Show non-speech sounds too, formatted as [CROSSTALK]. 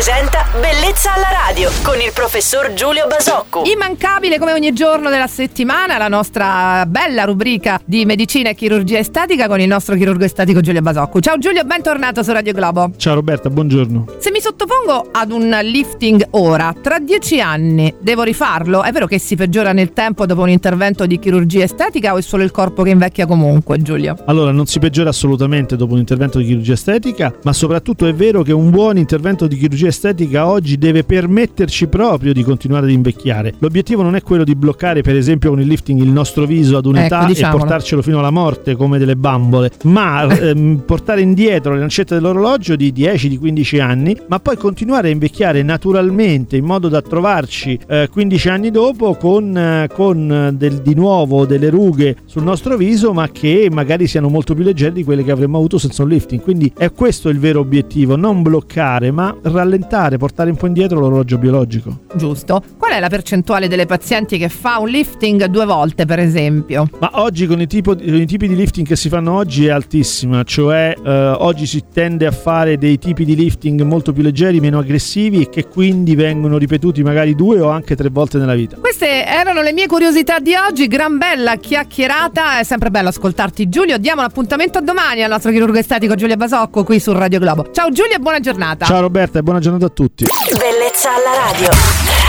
presenta Bellezza alla radio con il professor Giulio Basocco. Immancabile come ogni giorno della settimana la nostra bella rubrica di medicina e chirurgia estetica con il nostro chirurgo estetico Giulio Basocco. Ciao Giulio, bentornato su Radio Globo. Ciao Roberta, buongiorno. Se mi sottopongo ad un lifting ora, tra dieci anni devo rifarlo? È vero che si peggiora nel tempo dopo un intervento di chirurgia estetica o è solo il corpo che invecchia comunque, Giulio? Allora, non si peggiora assolutamente dopo un intervento di chirurgia estetica, ma soprattutto è vero che un buon intervento di chirurgia estetica oggi deve permetterci proprio di continuare ad invecchiare. L'obiettivo non è quello di bloccare, per esempio, con il lifting il nostro viso ad un'età Ecco, e portarcelo fino alla morte come delle bambole, ma [LAUGHS] ehm, portare indietro le lancette dell'orologio di 10, di 15 anni, ma poi continuare a invecchiare naturalmente in modo da trovarci eh, 15 anni dopo con, eh, con del- di nuovo delle rughe sul nostro viso, ma che magari siano molto più leggere di quelle che avremmo avuto senza un lifting. Quindi è questo il vero obiettivo, non bloccare, ma rallentare, portare un po' indietro l'orologio biologico. Giusto. Qual è la percentuale delle pazienti che fa un lifting due volte, per esempio? Ma oggi con i, tipo- con i tipi di lifting che si fanno oggi è altissima, cioè eh, oggi si tende a fare dei tipi di lifting molto più leggeri, meno aggressivi e che quindi vengono ripetuti magari due o anche tre volte nella vita. Queste erano le mie curiosità di oggi, gran bella chiacchierata, è sempre bello ascoltarti Giulio, diamo l'appuntamento a domani al nostro chirurgo estetico Giulio Basocco qui su Radio Globo. Ciao Giulio e buona giornata. Ciao Roberta e buona giornata a tutti. Bellezza alla radio.